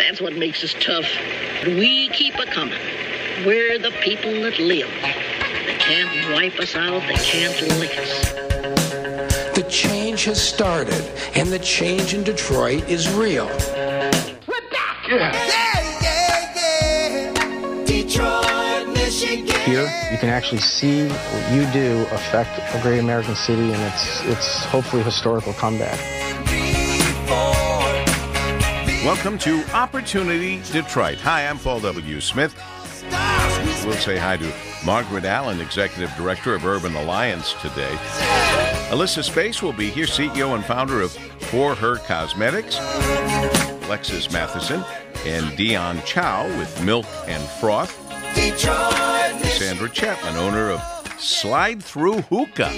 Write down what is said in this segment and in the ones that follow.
That's what makes us tough. We keep a coming. We're the people that live. They can't wipe us out. They can't lick us. The change has started, and the change in Detroit is real. We're back! Yeah. Here, you can actually see what you do affect a great American city and its its hopefully historical comeback. Welcome to Opportunity Detroit. Hi, I'm Paul W. Smith. We'll say hi to Margaret Allen, Executive Director of Urban Alliance today. Alyssa Space will be here, CEO and founder of For Her Cosmetics. Alexis Matheson and Dion Chow with Milk and Froth. Sandra Chapman, owner of Slide Through Hookah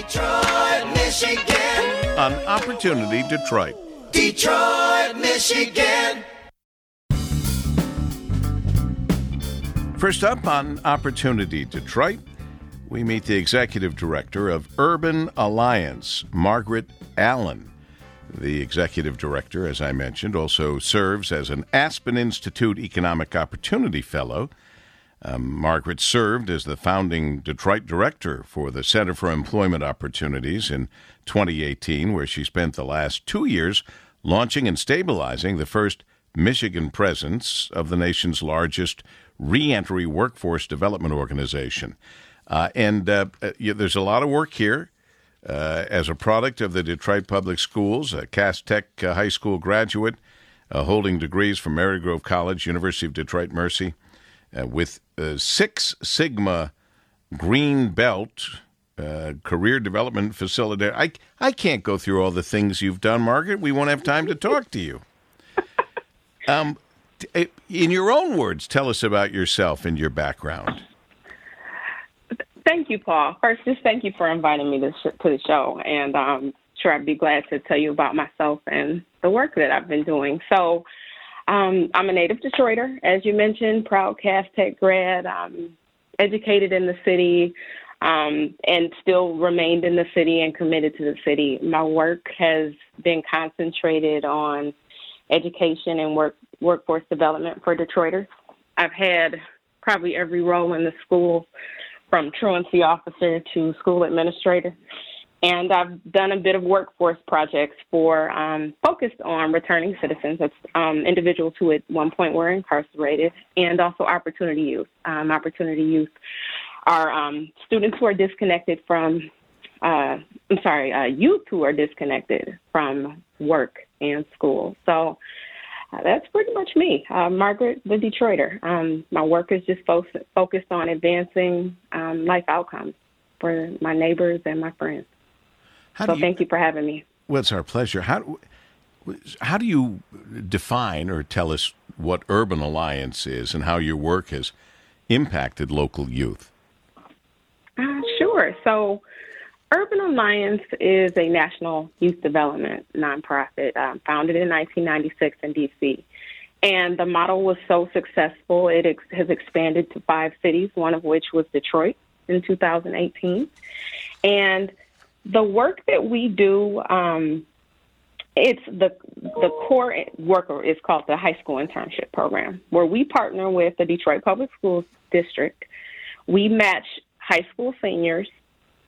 on Opportunity Detroit. Detroit, Michigan. First up on Opportunity Detroit, we meet the executive director of Urban Alliance, Margaret Allen. The executive director, as I mentioned, also serves as an Aspen Institute Economic Opportunity Fellow. Um, Margaret served as the founding Detroit director for the Center for Employment Opportunities in 2018, where she spent the last two years launching and stabilizing the first Michigan presence of the nation's largest reentry workforce development organization. Uh, and uh, there's a lot of work here. Uh, as a product of the Detroit Public Schools, a Cass Tech uh, High School graduate, uh, holding degrees from Marygrove College, University of Detroit Mercy, uh, with Six Sigma Green Belt uh, career development facilitator. I, I can't go through all the things you've done, Margaret. We won't have time to talk to you. Um, in your own words, tell us about yourself and your background. Thank you, Paul. First, just thank you for inviting me to, to the show, and um, sure I'd be glad to tell you about myself and the work that I've been doing. So, um, I'm a native Detroiter, as you mentioned, proud Cass Tech grad, educated in the city, um, and still remained in the city and committed to the city. My work has been concentrated on education and work workforce development for Detroiters. I've had probably every role in the school from truancy officer to school administrator. And I've done a bit of workforce projects for um, focused on returning citizens, that's um, individuals who at one point were incarcerated, and also opportunity youth. Um, opportunity youth are um, students who are disconnected from, uh, I'm sorry, uh, youth who are disconnected from work and school. So uh, that's pretty much me, uh, Margaret the Detroiter. Um, my work is just fo- focused on advancing um, life outcomes for my neighbors and my friends. How so you, thank you for having me. Well, it's our pleasure. How how do you define or tell us what Urban Alliance is and how your work has impacted local youth? Uh, sure. So, Urban Alliance is a national youth development nonprofit um, founded in 1996 in D.C. And the model was so successful, it ex- has expanded to five cities, one of which was Detroit in 2018. And the work that we do, um, it's the the core worker is called the high school internship program, where we partner with the Detroit Public Schools District. We match high school seniors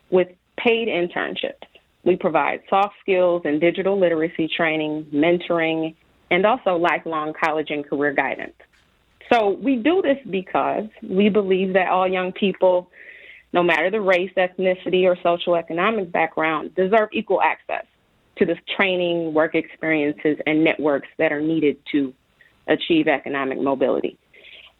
with paid internships. We provide soft skills and digital literacy training, mentoring, and also lifelong college and career guidance. So we do this because we believe that all young people, no matter the race, ethnicity, or social economic background, deserve equal access to the training, work experiences, and networks that are needed to achieve economic mobility.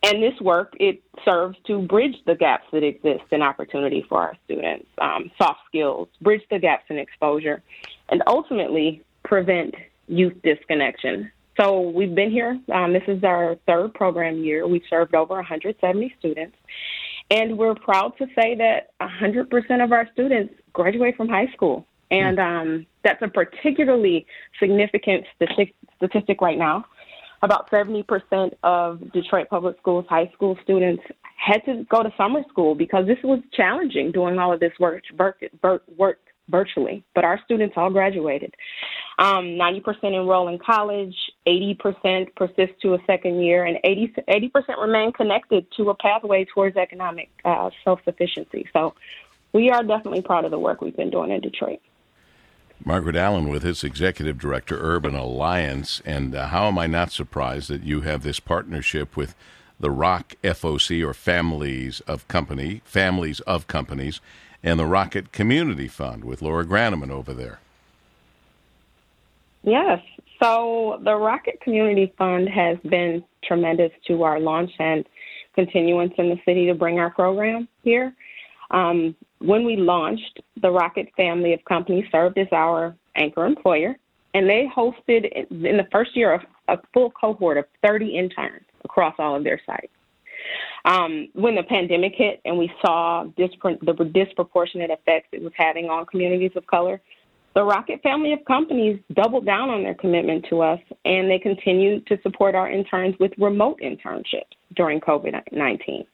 And this work, it serves to bridge the gaps that exist in opportunity for our students, um, soft skills, bridge the gaps in exposure, and ultimately prevent youth disconnection. So we've been here. Um, this is our third program year. We've served over 170 students. And we're proud to say that 100% of our students graduate from high school. And um, that's a particularly significant statistic, statistic right now about 70% of Detroit Public Schools high school students had to go to summer school because this was challenging doing all of this work, work, work virtually. But our students all graduated. Um, 90% enroll in college, 80% persist to a second year, and 80, 80% remain connected to a pathway towards economic uh, self sufficiency. So we are definitely proud of the work we've been doing in Detroit. Margaret Allen with his executive director, Urban Alliance. And uh, how am I not surprised that you have this partnership with the Rock FOC or Families of Company, Families of Companies, and the Rocket Community Fund with Laura Grannemann over there? Yes. So the Rocket Community Fund has been tremendous to our launch and continuance in the city to bring our program here. Um, when we launched, the Rocket family of companies served as our anchor employer, and they hosted in the first year a full cohort of 30 interns across all of their sites. Um, when the pandemic hit and we saw dispar- the disproportionate effects it was having on communities of color, the Rocket family of companies doubled down on their commitment to us and they continued to support our interns with remote internships during COVID 19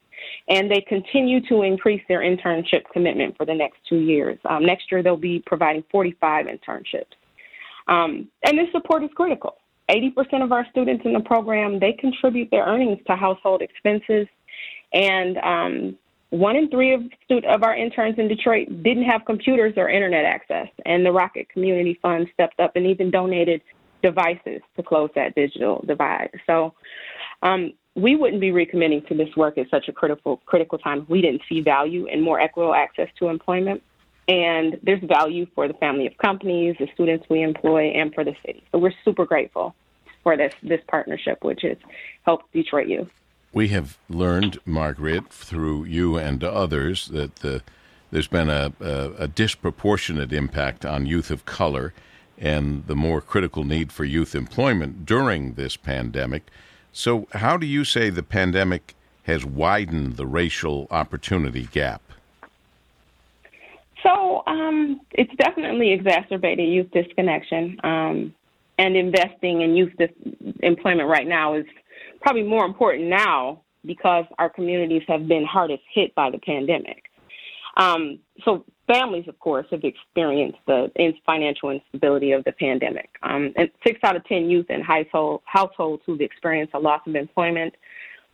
and they continue to increase their internship commitment for the next two years. Um, next year, they'll be providing 45 internships. Um, and this support is critical. 80% of our students in the program, they contribute their earnings to household expenses. And um, one in three of, of our interns in Detroit didn't have computers or internet access. And the Rocket Community Fund stepped up and even donated devices to close that digital divide. So um, we wouldn't be recommitting to this work at such a critical critical time if we didn't see value in more equitable access to employment. And there's value for the family of companies, the students we employ, and for the city. So we're super grateful for this this partnership, which has helped Detroit youth. We have learned, Margaret, through you and others, that the, there's been a, a, a disproportionate impact on youth of color and the more critical need for youth employment during this pandemic. So, how do you say the pandemic has widened the racial opportunity gap? So, um, it's definitely exacerbated youth disconnection. Um, and investing in youth dis- employment right now is probably more important now because our communities have been hardest hit by the pandemic. Um, so families, of course, have experienced the financial instability of the pandemic. Um, and six out of 10 youth in household, households who've experienced a loss of employment,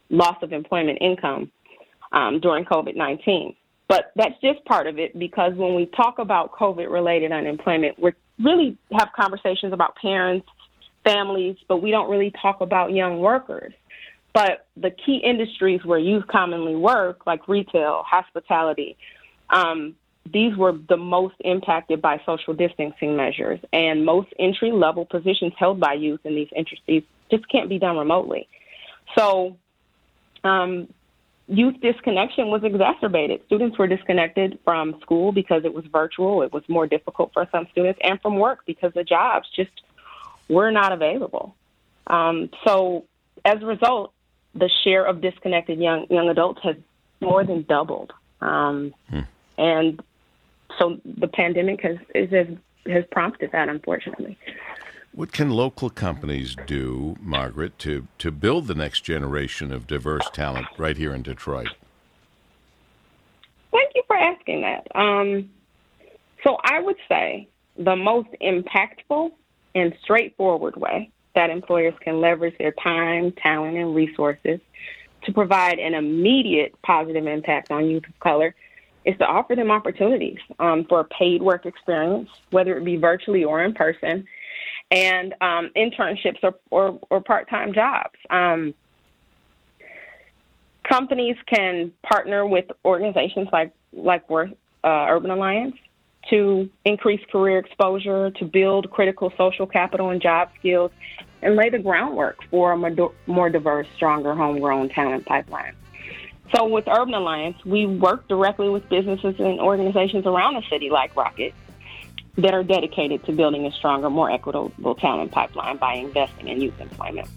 loss of employment income um, during COVID 19. But that's just part of it because when we talk about COVID related unemployment, we really have conversations about parents, families, but we don't really talk about young workers. But the key industries where youth commonly work, like retail, hospitality, um, these were the most impacted by social distancing measures, and most entry level positions held by youth in these industries just can't be done remotely. So, um, youth disconnection was exacerbated. Students were disconnected from school because it was virtual, it was more difficult for some students, and from work because the jobs just were not available. Um, so, as a result, the share of disconnected young young adults has more than doubled. Um, hmm. And so the pandemic has has, has prompted that, unfortunately. What can local companies do, Margaret, to, to build the next generation of diverse talent right here in Detroit? Thank you for asking that. Um, so I would say the most impactful and straightforward way that employers can leverage their time, talent, and resources to provide an immediate positive impact on youth of color is to offer them opportunities um, for a paid work experience, whether it be virtually or in person, and um, internships or, or, or part time jobs. Um, companies can partner with organizations like, like Worth, uh, Urban Alliance to increase career exposure, to build critical social capital and job skills, and lay the groundwork for a more diverse, stronger, homegrown talent pipeline. So with Urban Alliance, we work directly with businesses and organizations around the city like Rocket that are dedicated to building a stronger, more equitable talent pipeline by investing in youth employment.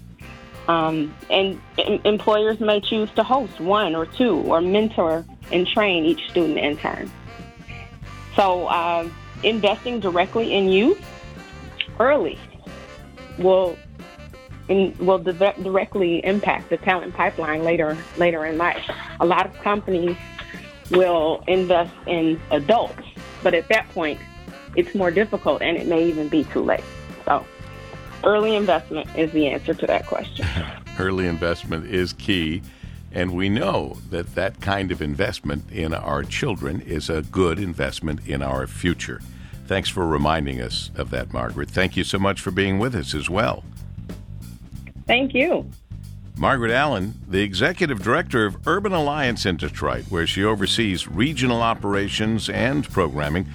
Um, and em- employers may choose to host one or two or mentor and train each student intern. So uh, investing directly in youth early will in, will di- directly impact the talent pipeline later later in life. A lot of companies will invest in adults, but at that point, it's more difficult and it may even be too late. So Early investment is the answer to that question. Early investment is key. And we know that that kind of investment in our children is a good investment in our future. Thanks for reminding us of that, Margaret. Thank you so much for being with us as well. Thank you. Margaret Allen, the executive director of Urban Alliance in Detroit, where she oversees regional operations and programming.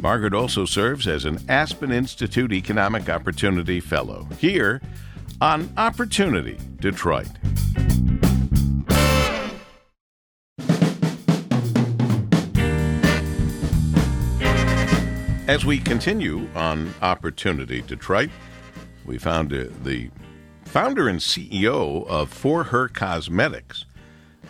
Margaret also serves as an Aspen Institute Economic Opportunity Fellow here on Opportunity Detroit. As we continue on Opportunity Detroit, we found uh, the founder and CEO of For Her Cosmetics,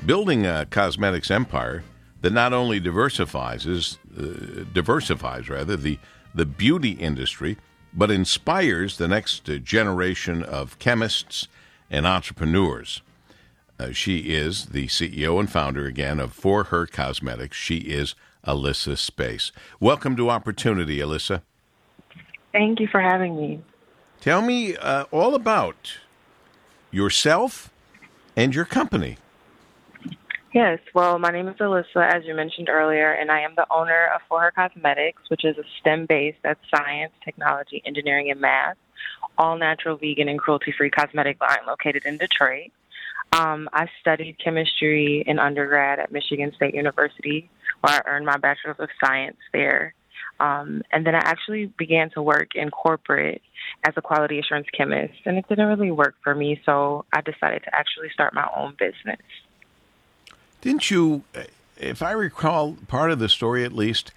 building a cosmetics empire that not only diversifies, uh, diversifies rather the the beauty industry, but inspires the next generation of chemists and entrepreneurs. Uh, she is the CEO and founder again of For Her Cosmetics. She is Alyssa Space. Welcome to Opportunity, Alyssa. Thank you for having me. Tell me uh, all about yourself and your company. Yes, well, my name is Alyssa, as you mentioned earlier, and I am the owner of For Her Cosmetics, which is a STEM based that's science, technology, engineering, and math, all natural, vegan, and cruelty free cosmetic line located in Detroit. Um, I studied chemistry in undergrad at Michigan State University, where I earned my Bachelor's of Science there. Um, and then I actually began to work in corporate as a quality assurance chemist, and it didn't really work for me, so I decided to actually start my own business. Didn't you, if I recall part of the story at least,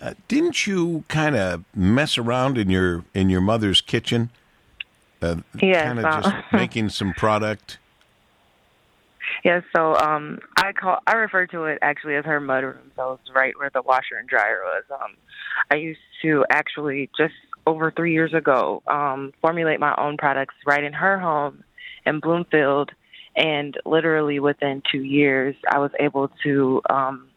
uh, didn't you kind of mess around in your in your mother's kitchen? Uh, yes, kind of uh, just making some product. Yeah, so um, I call I refer to it actually as her mudroom. So right where the washer and dryer was. Um, I used to actually just over three years ago um, formulate my own products right in her home in Bloomfield, and literally within two years, I was able to um,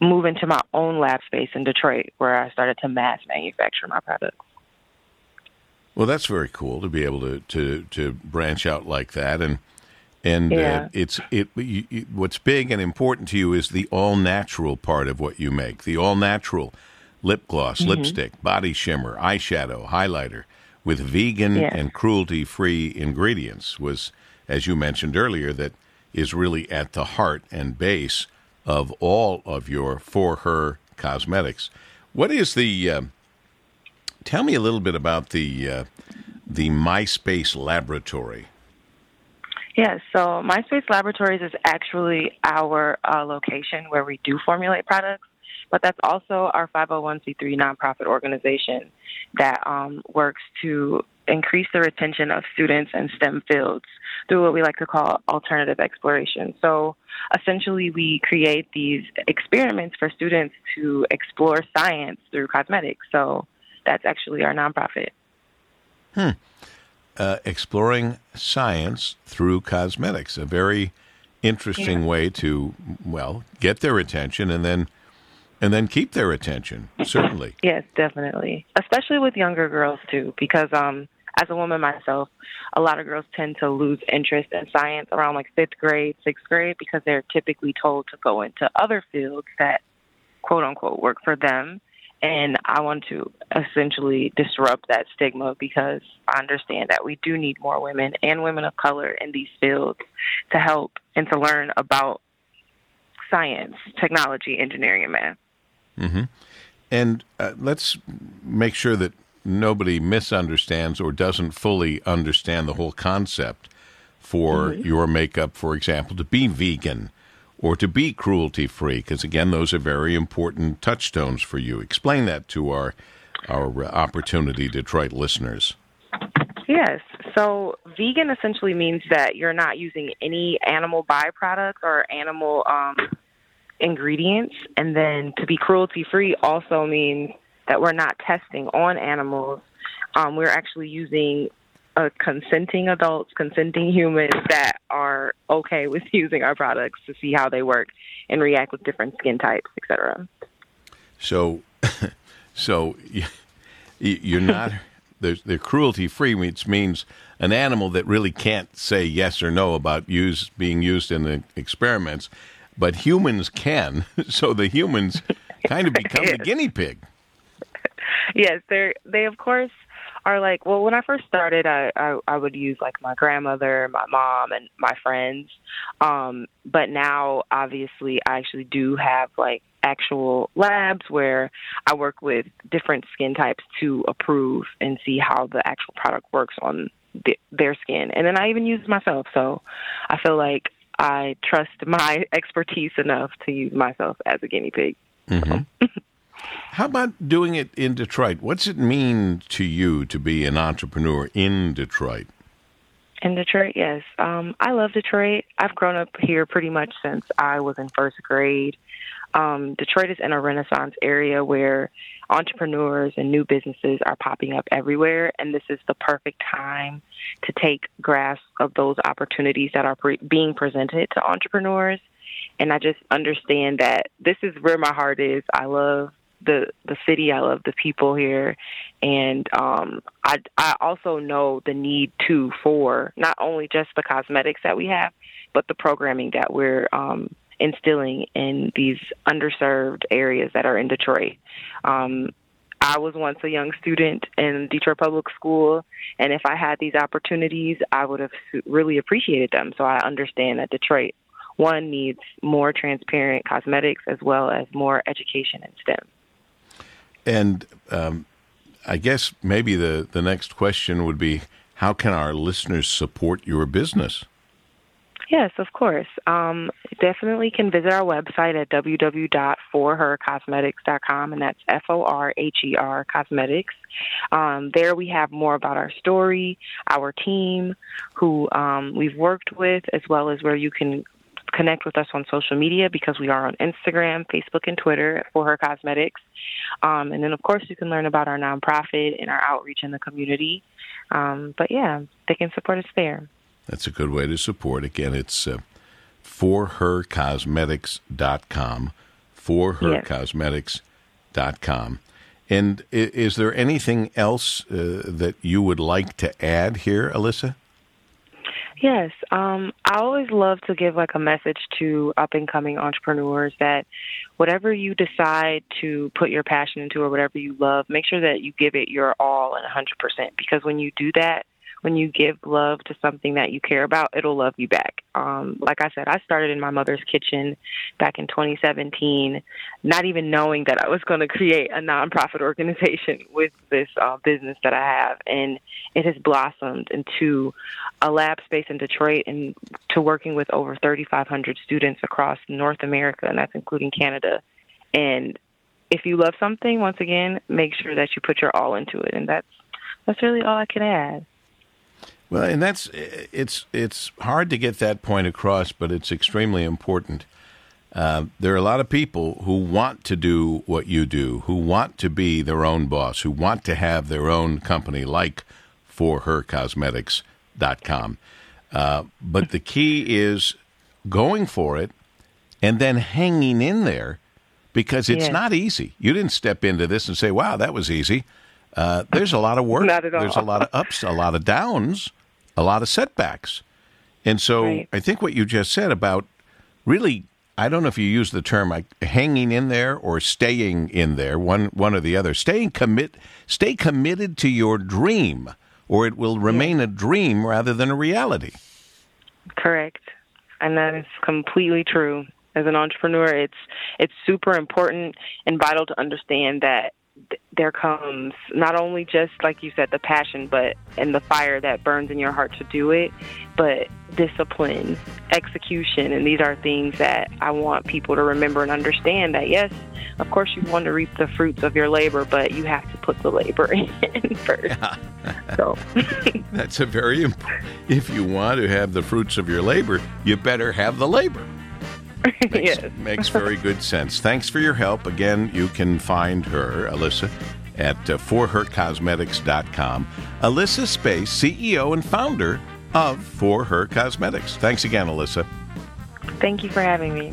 move into my own lab space in Detroit, where I started to mass manufacture my products. Well, that's very cool to be able to to to branch out like that and and Yeah. uh, it's it, you, you, what's big and important to you is the all natural part of what you make the all natural lip gloss Mm-hmm. lipstick body shimmer eyeshadow highlighter with vegan Yeah. and cruelty free ingredients was as you mentioned earlier that is really at the heart and base of all of your for her cosmetics what is the uh, tell me a little bit about the uh, the myspace laboratory Yeah, so MySpace Laboratories is actually our uh, location where we do formulate products, but that's also our 501c3 nonprofit organization that um, works to increase the retention of students in STEM fields through what we like to call alternative exploration. So essentially, we create these experiments for students to explore science through cosmetics. So that's actually our nonprofit. Uh, exploring science through cosmetics. A very interesting way to well get their attention and then and then keep their attention. Certainly. Yes, definitely. Especially with younger girls too, because um as a woman myself, a lot of girls tend to lose interest in science around like fifth grade, sixth grade because they're typically told to go into other fields that quote unquote work for them. And I want to essentially disrupt that stigma because I understand that we do need more women and women of color in these fields to help and to learn about science, technology, engineering, and math. And uh, let's make sure that nobody misunderstands or doesn't fully understand the whole concept for your makeup, for example, to be vegan or to be cruelty free, because again, those are very important touchstones for you. Explain that to our our opportunity Detroit listeners. Yes. So vegan essentially means that you're not using any animal byproducts or animal um, ingredients. And then to be cruelty free also means that we're not testing on animals. Um, we're actually using uh, consenting adults, consenting humans that are okay with using our products to see how they work and react with different skin types, etc. So, so you're not they're, they're cruelty free, which means an animal that really can't say yes or no about use being used in the experiments, but humans can. So the humans kind of become the guinea pig. Yes, they're they of course are like well when I first started I, I I would use like my grandmother, my mom and my friends. Um but now obviously I actually do have like actual labs where I work with different skin types to approve and see how the actual product works on the, their skin. And then I even use myself. So I feel like I trust my expertise enough to use myself as a guinea pig. Mm-hmm. How about doing it in Detroit? What's it mean to you to be an entrepreneur in Detroit? In Detroit, yes. Um, I love Detroit. I've grown up here pretty much since I was in first grade. Um, Detroit is in a renaissance area where entrepreneurs and new businesses are popping up everywhere, and this is the perfect time to take grasp of those opportunities that are pre- being presented to entrepreneurs. And I just understand that this is where my heart is. I love the the city. I love the people here, and um, I I also know the need too for not only just the cosmetics that we have, but the programming that we're um, instilling in these underserved areas that are in Detroit. Um, I was once a young student in Detroit Public School, and if I had these opportunities, I would have really appreciated them. So I understand that Detroit, one, needs more transparent cosmetics as well as more education in STEM. And um, I guess maybe the, the next question would be how can our listeners support your business? Yes, of course. Um, definitely can visit our website at www.forhercosmetics.com, and that's F O R H E R Cosmetics. Um, there we have more about our story, our team, who um, we've worked with, as well as where you can connect with us on social media because we are on Instagram, Facebook, and Twitter for Her Cosmetics. Um, and then, of course, you can learn about our nonprofit and our outreach in the community. Um, but yeah, they can support us there. That's a good way to support. Again, it's uh, forhercosmetics.com, forhercosmetics.com. And is there anything else uh, that you would like to add here, Alyssa? Yes, um, I always love to give like a message to up and coming entrepreneurs that whatever you decide to put your passion into or whatever you love, make sure that you give it your all and 100% because when you do that, when you give love to something that you care about, it'll love you back. Um, like I said, I started in my mother's kitchen back in 2017, not even knowing that I was going to create a nonprofit organization with this uh, business that I have. And it has blossomed into a lab space in Detroit and to working with over 3,500 students across North America, and that's including Canada. And if you love something, once again, make sure that you put your all into it. And that's that's really all I can add. Well, and that's it's it's hard to get that point across, but it's extremely important. Uh, there are a lot of people who want to do what you do, who want to be their own boss, who want to have their own company, like forhercosmetics.com. Uh, but the key is going for it and then hanging in there because it's not easy. You didn't step into this and say, "Wow, that was easy." Uh, there's a lot of work. There's a lot of ups, a lot of downs a lot of setbacks. And so right. I think what you just said about really I don't know if you use the term like hanging in there or staying in there, one one or the other. Staying commit stay committed to your dream or it will remain yeah. a dream rather than a reality. Correct. And that is completely true. As an entrepreneur, it's it's super important and vital to understand that there comes not only just like you said the passion but and the fire that burns in your heart to do it but discipline execution. And these are things that i want people to remember and understand that yes of course you want to reap the fruits of your labor but you have to put the labor in first. Yeah. so. That's a very important if you want to have the fruits of your labor you better have the labor makes, yes. makes very good sense. Thanks for your help. Again, you can find her, Alyssa, at uh, forhercosmetics.com. Alyssa Space, CEO and founder of For Her Cosmetics. Thanks again, Alyssa. Thank you for having me.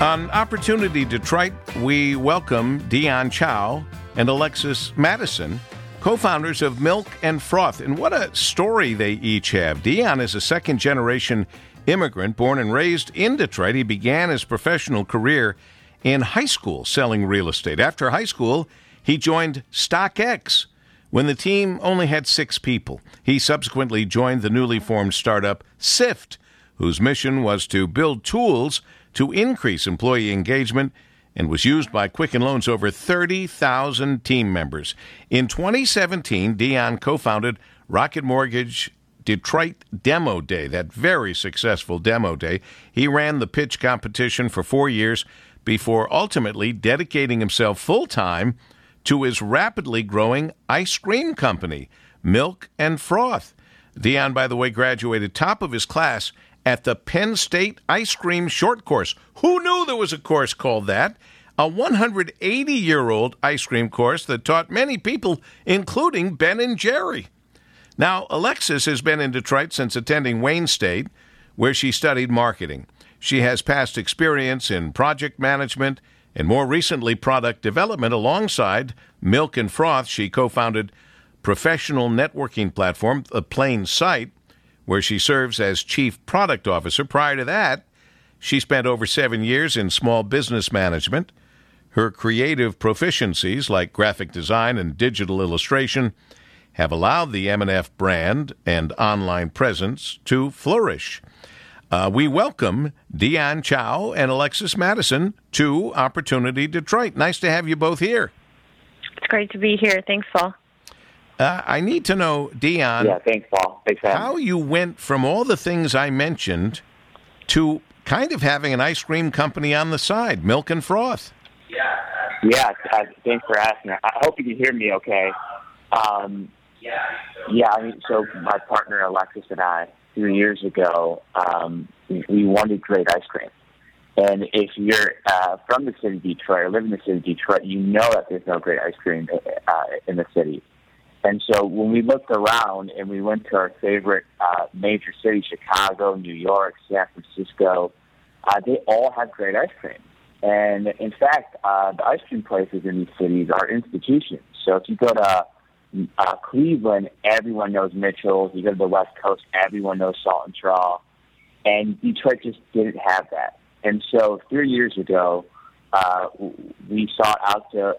On Opportunity Detroit, we welcome Dion Chow and Alexis Madison, co founders of Milk and Froth. And what a story they each have. Dion is a second generation immigrant born and raised in Detroit. He began his professional career in high school selling real estate. After high school, he joined StockX when the team only had six people. He subsequently joined the newly formed startup Sift, whose mission was to build tools to increase employee engagement and was used by Quicken Loans over 30,000 team members. In 2017, Dion co founded Rocket Mortgage Detroit Demo Day, that very successful demo day. He ran the pitch competition for four years before ultimately dedicating himself full time to his rapidly growing ice cream company, Milk and Froth. Dion, by the way, graduated top of his class at the Penn State Ice Cream Short Course. Who knew there was a course called that? A 180 year old ice cream course that taught many people, including Ben and Jerry. Now, Alexis has been in Detroit since attending Wayne State, where she studied marketing. She has past experience in project management and more recently product development alongside Milk and Froth. She co founded professional networking platform, The Plain Sight, where she serves as chief product officer. Prior to that, she spent over seven years in small business management. Her creative proficiencies, like graphic design and digital illustration, have allowed the M&F brand and online presence to flourish. Uh, we welcome Dion Chow and Alexis Madison to Opportunity Detroit. Nice to have you both here. It's great to be here. Thanks, Paul. Uh, I need to know, Dion. Yeah, thanks, Paul. Thanks, how you went from all the things I mentioned to kind of having an ice cream company on the side, Milk and Froth. Yeah, uh, thanks for asking. I hope you can hear me okay. Um, yeah, I mean, so my partner Alexis and I, three years ago, um, we wanted great ice cream. And if you're uh, from the city of Detroit or live in the city of Detroit, you know that there's no great ice cream uh, in the city. And so when we looked around and we went to our favorite uh, major cities, Chicago, New York, San Francisco, uh, they all had great ice cream. And in fact, uh, the ice cream places in these cities are institutions. So if you go to uh, Cleveland, everyone knows Mitchell's. You go to the West Coast, everyone knows Salt and Straw. And Detroit just didn't have that. And so three years ago, uh, we sought out to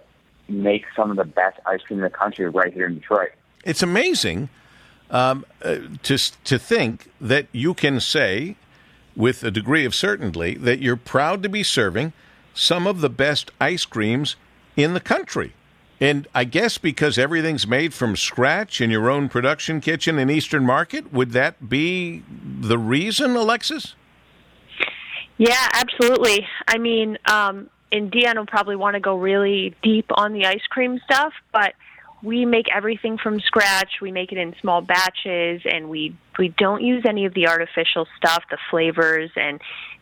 make some of the best ice cream in the country right here in Detroit. It's amazing um, uh, to to think that you can say with a degree of certainty that you're proud to be serving some of the best ice creams in the country. And I guess because everything's made from scratch in your own production kitchen in Eastern Market, would that be the reason, Alexis? Yeah, absolutely. I mean, um, and Dion will probably want to go really deep on the ice cream stuff, but we make everything from scratch. We make it in small batches, and we we don't use any of the artificial stuff, the flavors and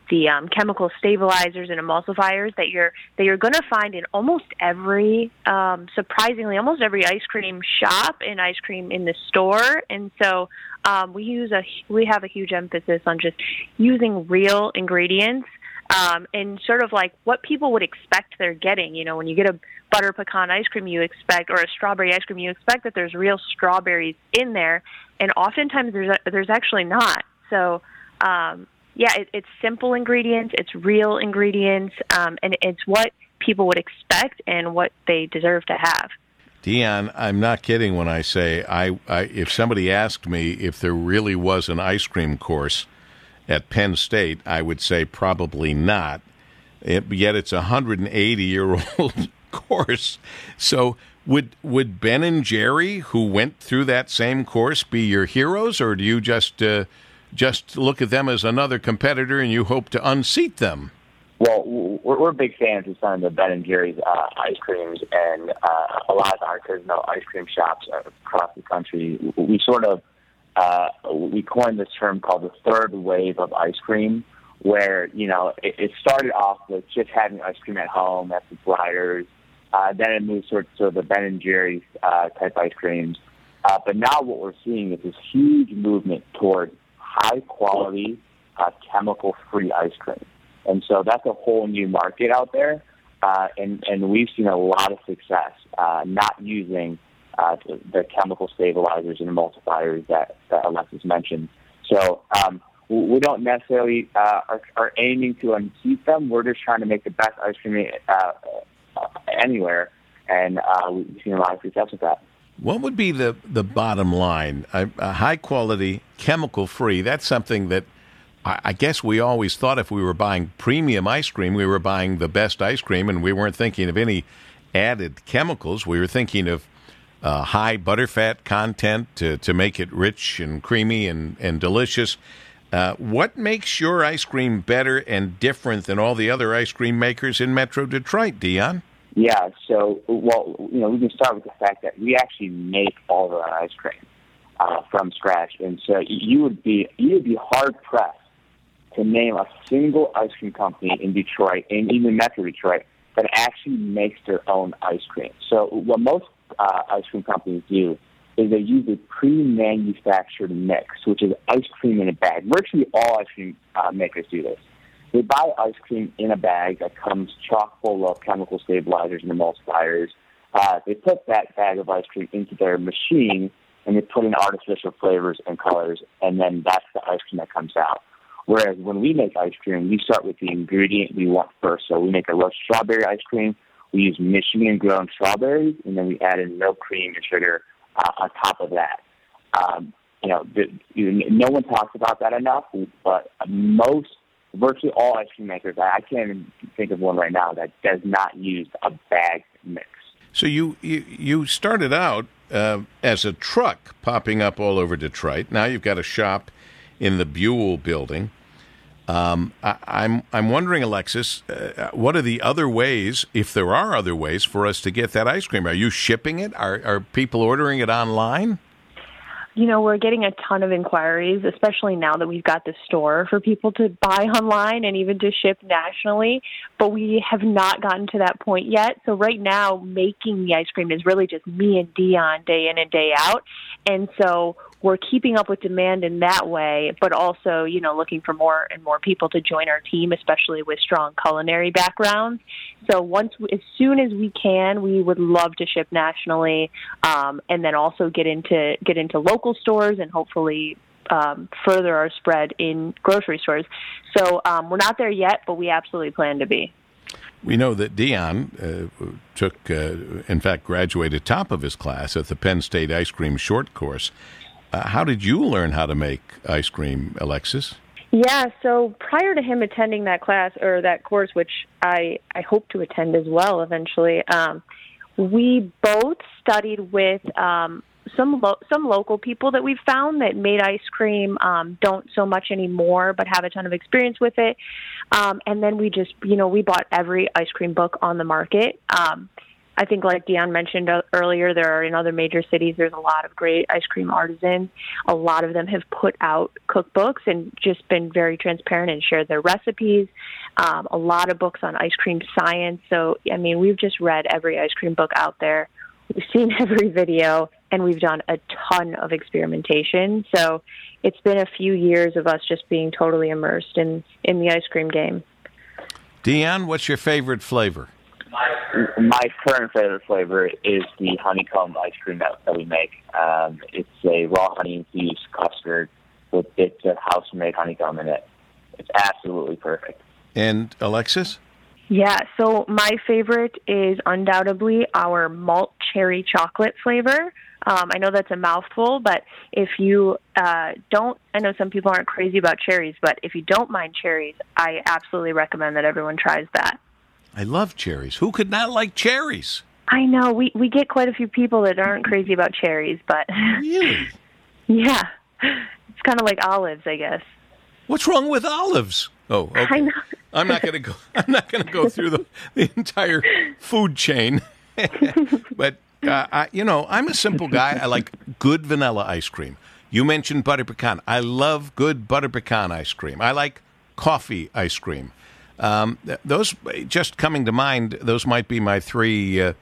the um, chemical stabilizers and emulsifiers that you're that you're going to find in almost every, um, surprisingly, almost every ice cream shop and ice cream in the store. And so um, we use a we have a huge emphasis on just using real ingredients um, and sort of like what people would expect they're getting. You know, when you get a butter pecan ice cream, you expect, or a strawberry ice cream, you expect that there's real strawberries in there, and oftentimes there's a, there's actually not. So, um, yeah, it, it's simple ingredients, it's real ingredients, um, and it's what people would expect and what they deserve to have. Dion, I'm not kidding when I say I, I if somebody asked me if there really was an ice cream course at Penn State, I would say probably not. It, yet it's a 180 year old course. So would would Ben and Jerry, who went through that same course, be your heroes, or do you just uh, just look at them as another competitor and you hope to unseat them? Well, we're, we're big fans of some of the Ben and Jerry's uh, ice creams, and uh, a lot of artisanal ice cream shops across the country. We sort of uh, we coined this term called the third wave of ice cream, where you know it, it started off with just having ice cream at home, at the sliders. Uh, then it moved sort of to the Ben and Jerry's uh, type ice creams. Uh, but now what we're seeing is this huge movement toward high quality, uh, chemical free ice cream. And so that's a whole new market out there. Uh, and, and we've seen a lot of success uh, not using uh, the, chemical stabilizers and emulsifiers that, that Alexis mentioned. So um, we don't necessarily uh, are, are aiming to unseat them. We're just trying to make the best ice cream uh, uh, anywhere, and uh, we've seen a lot of success with that. What would be the, the bottom line? A, a high quality, chemical free, that's something that I guess we always thought if we were buying premium ice cream, we were buying the best ice cream, and we weren't thinking of any added chemicals. We were thinking of uh, high butterfat content to, to make it rich and creamy and, and delicious. Uh, what makes your ice cream better and different than all the other ice cream makers in Metro Detroit, Dion? Yeah, so well, you know, we can start with the fact that we actually make all of our ice cream uh, from scratch, and so you would be you would be hard pressed to name a single ice cream company in Detroit, and even Metro Detroit, that actually makes their own ice cream. So what most uh, ice cream companies do is they use a pre-manufactured mix, which is ice cream in a bag. Virtually all ice cream uh, makers do this. They buy ice cream in a bag that comes chock full of chemical stabilizers and emulsifiers. Uh, they put that bag of ice cream into their machine and they put in artificial flavors and colors, and then that's the ice cream that comes out. Whereas when we make ice cream, we start with the ingredient we want first. So we make a roast strawberry ice cream. We use Michigan grown strawberries, and then we add in milk cream and sugar uh, on top of that. Um, you know, the, you, no one talks about that enough, but most virtually all ice cream makers, I can't even think of one right now that does not use a bag mix. So you you, you started out uh, as a truck popping up all over Detroit. Now you've got a shop in the Buhl building. Um, I, am I'm, I'm wondering, Alexis, uh, what are the other ways, if there are other ways, for us to get that ice cream? Are you shipping it? Are are people ordering it online? you know, we're getting a ton of inquiries, especially now that we've got the store for people to buy online and even to ship nationally. But we have not gotten to that point yet. So right now, making the ice cream is really just me and Dion day in and day out. And so we're keeping up with demand in that way, but also, you know, looking for more and more people to join our team, especially with strong culinary backgrounds. So once, as soon as we can, we would love to ship nationally, um, and then also get into get into local stores and hopefully um, further our spread in grocery stores. So um, we're not there yet, but we absolutely plan to be. We know that Dion uh, took, uh, in fact, graduated top of his class at the Penn State Ice Cream Short Course. Uh, how did you learn how to make ice cream, Alexis? Yeah, so prior to him attending that class or that course, which I I hope to attend as well eventually, um, we both studied with um, some lo- some local people that we've found that made ice cream um, don't so much anymore, but have a ton of experience with it. Um, and then we just you know we bought every ice cream book on the market. Um, I think, like Dion mentioned earlier, there are in other major cities. There's a lot of great ice cream artisans. A lot of them have put out cookbooks and just been very transparent and shared their recipes. Um, a lot of books on ice cream science. So, I mean, we've just read every ice cream book out there. We've seen every video, and we've done a ton of experimentation. So, it's been a few years of us just being totally immersed in in the ice cream game. Dion, what's your favorite flavor? My current favorite flavor is the honeycomb ice cream that, that we make. Um, it's a raw honey infused custard with bits of house made honeycomb in it. It's absolutely perfect. And Alexis? Yeah, so my favorite is undoubtedly our malt cherry chocolate flavor. Um, I know that's a mouthful, but if you uh, don't, I know some people aren't crazy about cherries, but if you don't mind cherries, I absolutely recommend that everyone tries that. I love cherries. Who could not like cherries? I know we we get quite a few people that aren't crazy about cherries, but really, yeah, it's kind of like olives, I guess. What's wrong with olives? Oh, okay. I know. I'm not going to go. I'm not going to go through the, the entire food chain, but uh, I, you know, I'm a simple guy. I like good vanilla ice cream. You mentioned butter pecan. I love good butter pecan ice cream. I like coffee ice cream. Um, those just coming to mind. Those might be my three uh,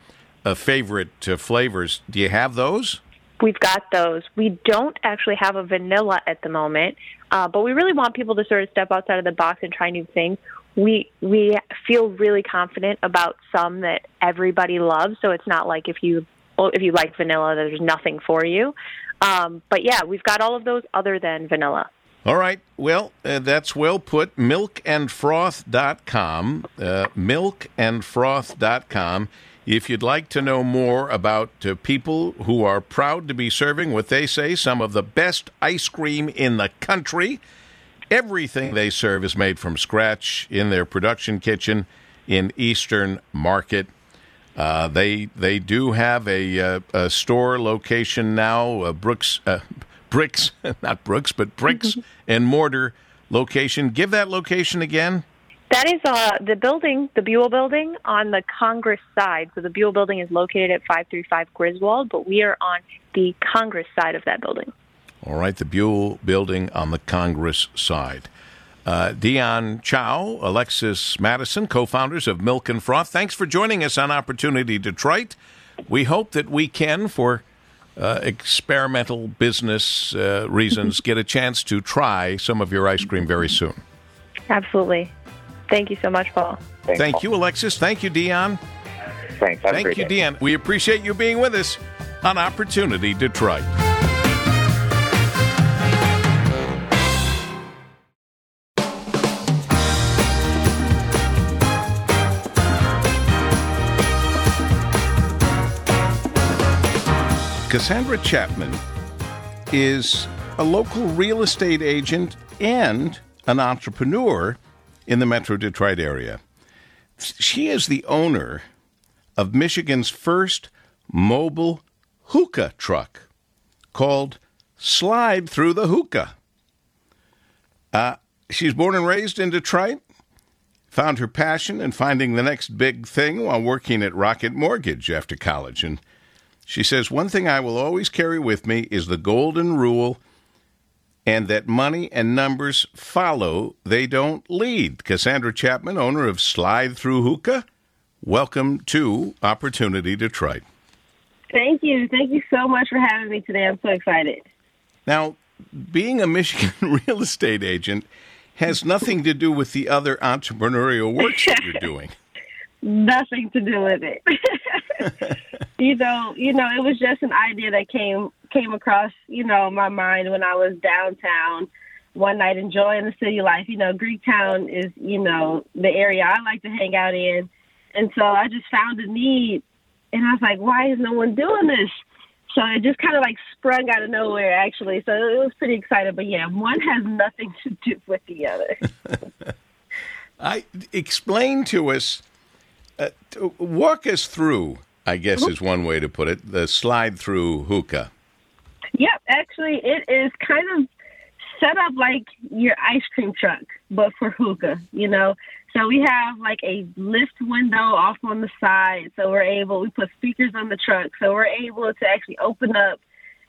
uh, favorite uh, flavors. Do you have those? We've got those. We don't actually have a vanilla at the moment, uh, but we really want people to sort of step outside of the box and try new things. we we feel really confident about some that everybody loves. So it's not like if you if you like vanilla, there's nothing for you. Um, but yeah, we've got all of those other than vanilla. All right. Well, uh, that's well put. Milkandfroth.com. Uh, milkandfroth.com. If you'd like to know more about uh, people who are proud to be serving what they say some of the best ice cream in the country, everything they serve is made from scratch in their production kitchen in Eastern Market. Uh, they they do have a, uh, a store location now, uh, Brooks uh, Bricks, not Brooks, but Bricks and Mortar location. Give that location again. That is uh, the building, the Buhl building on the Congress side. So the Buhl building is located at 535 Griswold, but we are on the Congress side of that building. All right, the Buhl building on the Congress side. Uh, Dion Chow, Alexis Madison, co founders of Milk and Froth. Thanks for joining us on Opportunity Detroit. We hope that we can, for uh, experimental business uh, reasons, get a chance to try some of your ice cream very soon. Absolutely. Thank you so much, Paul. Thanks, Thank Paul. you, Alexis. Thank you, Dion. Thanks. Have Thank you, day. Dion. We appreciate you being with us on Opportunity Detroit. Cassandra Chapman is a local real estate agent and an entrepreneur in the Metro Detroit area. She is the owner of Michigan's first mobile hookah truck called Slide Through the Hookah. Uh, she's born and raised in Detroit, found her passion in finding the next big thing while working at Rocket Mortgage after college, and she says, One thing I will always carry with me is the golden rule, and that money and numbers follow, they don't lead. Cassandra Chapman, owner of Slide Through Hookah, welcome to Opportunity Detroit. Thank you. Thank you so much for having me today. I'm so excited. Now, being a Michigan real estate agent has nothing to do with the other entrepreneurial work that you're doing. nothing to do with it. you know, you know, it was just an idea that came came across, you know, my mind when I was downtown one night enjoying the city life. You know, Greektown is, you know, the area I like to hang out in. And so I just found a need and I was like, why is no one doing this? So it just kind of like sprung out of nowhere actually. So it was pretty exciting, but yeah, one has nothing to do with the other. I explain to us uh, walk us through I guess is one way to put it. The slide through hookah. Yep, actually, it is kind of set up like your ice cream truck, but for hookah. You know, so we have like a lift window off on the side, so we're able. We put speakers on the truck, so we're able to actually open up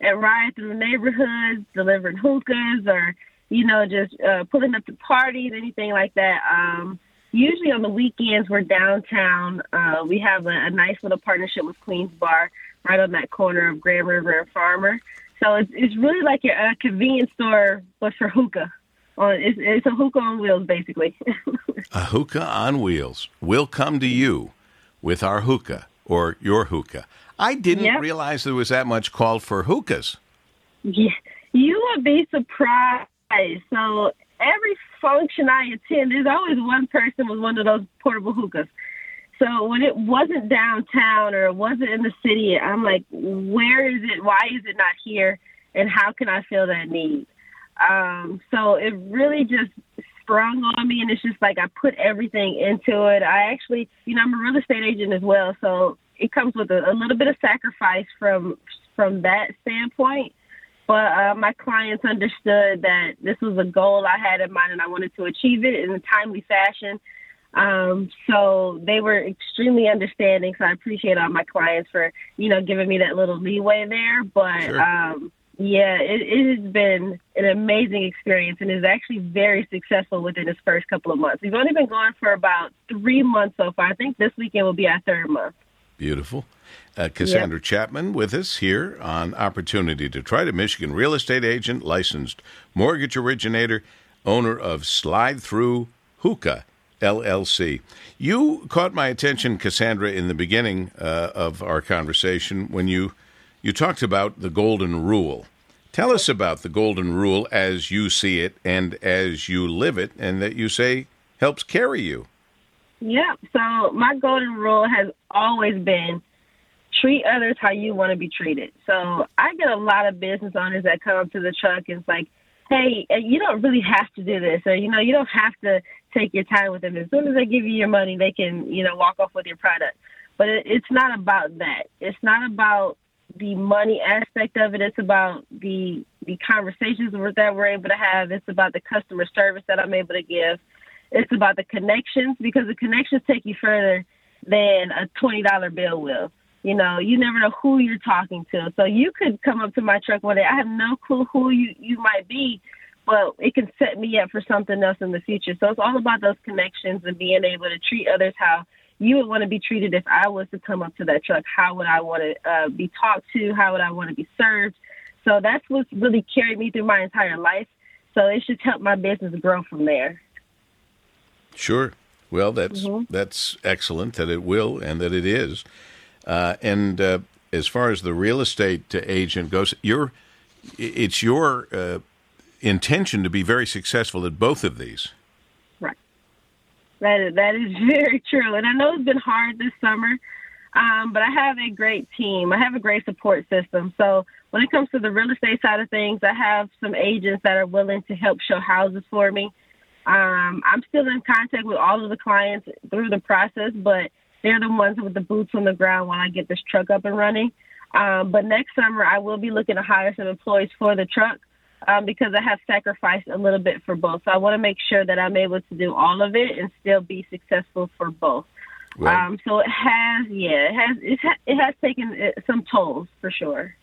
and ride through the neighborhoods, delivering hookahs or you know just uh, pulling up to parties, anything like that. Um, usually on the weekends we're downtown. Uh, we have a, a nice little partnership with Queens Bar right on that corner of Grand River and Farmer. So it's it's really like a, a convenience store, but for hookah. On it's, it's a hookah on wheels, basically. a hookah on wheels. We'll come to you with our hookah or your hookah. I didn't yep. realize there was that much called for hookahs. Yeah, you would be surprised. So every function I attend, there's always one person with one of those portable hookahs. So when it wasn't downtown or it wasn't in the city, I'm like, where is it? Why is it not here? And how can I fill that need? Um, so it really just sprung on me, and it's just like I put everything into it. I actually, you know, I'm a real estate agent as well, so it comes with a, a little bit of sacrifice from from that standpoint. But uh, my clients understood that this was a goal I had in mind and I wanted to achieve it in a timely fashion. Um, so they were extremely understanding. So I appreciate all my clients for, you know, giving me that little leeway there. But sure. um, yeah, it, it has been an amazing experience and is actually very successful within its first couple of months. We've only been going for about three months so far. I think this weekend will be our third month. Beautiful. Uh, Cassandra yep. Chapman with us here on Opportunity Detroit, a Michigan real estate agent, licensed mortgage originator, owner of Slide Through Hookah LLC. You caught my attention, Cassandra, in the beginning uh, of our conversation when you you talked about the golden rule. Tell us about the golden rule as you see it and as you live it, and that you say helps carry you. Yeah. So my golden rule has always been treat others how you want to be treated. So I get a lot of business owners that come up to the truck and it's like, hey, uh, you don't really have to do this, or you know, you don't have to take your time with them. As soon as they give you your money, they can, you know, walk off with your product. But it, it's not about that. It's not about the money aspect of it. It's about the the conversations that we're able to have. It's about the customer service that I'm able to give. It's about the connections because the connections take you further than a twenty dollar bill will. You know, you never know who you're talking to. So you could come up to my truck one day. I have no clue who you you might be, but it can set me up for something else in the future. So it's all about those connections and being able to treat others how you would want to be treated if I was to come up to that truck. How would I want to uh, be talked to? How would I want to be served? So that's what's really carried me through my entire life. So it should help my business grow from there. Sure. Well, that's mm-hmm. that's excellent that it will and that it is. Uh, and uh, as far as the real estate agent goes, your it's your uh, intention to be very successful at both of these. Right. That is, that is very true, and I know it's been hard this summer, um, but I have a great team. I have a great support system. So when it comes to the real estate side of things, I have some agents that are willing to help show houses for me. Um, I'm still in contact with all of the clients through the process, but they're the ones with the boots on the ground when I get this truck up and running. Um, but next summer, I will be looking to hire some employees for the truck um, because I have sacrificed a little bit for both. So I want to make sure that I'm able to do all of it and still be successful for both. Right. Um, so it has, yeah, it has, it, ha- it has taken uh, some tolls for sure.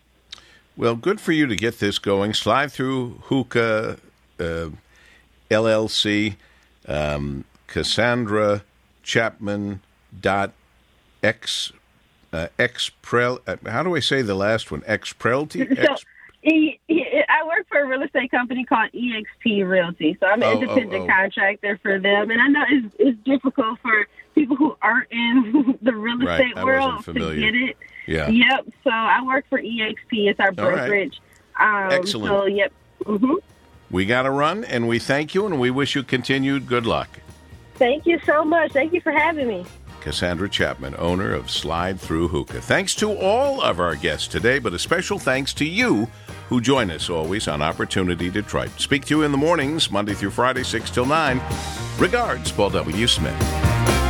Well, good for you to get this going. Slide through Hookah uh, LLC, um, Cassandra Chapman dot x uh, xprel. Uh, how do I say the last one? Xprelty. So, he, he, I work for a real estate company called EXP Realty, so I'm an oh, oh independent oh, oh. contractor for them, and I know it's, it's difficult for people who aren't in the real estate right. world to get it. Yeah. Yep. So I work for EXP. It's our brokerage. Right. Um, Excellent. So yep. Mm-hmm. We got to run, and we thank you, and we wish you continued good luck. Thank you so much. Thank you for having me. Cassandra Chapman, owner of Slide Through Hookah. Thanks to all of our guests today, but a special thanks to you who join us always on Opportunity Detroit. Speak to you in the mornings, Monday through Friday, 6 till 9. Regards, Paul W. Smith.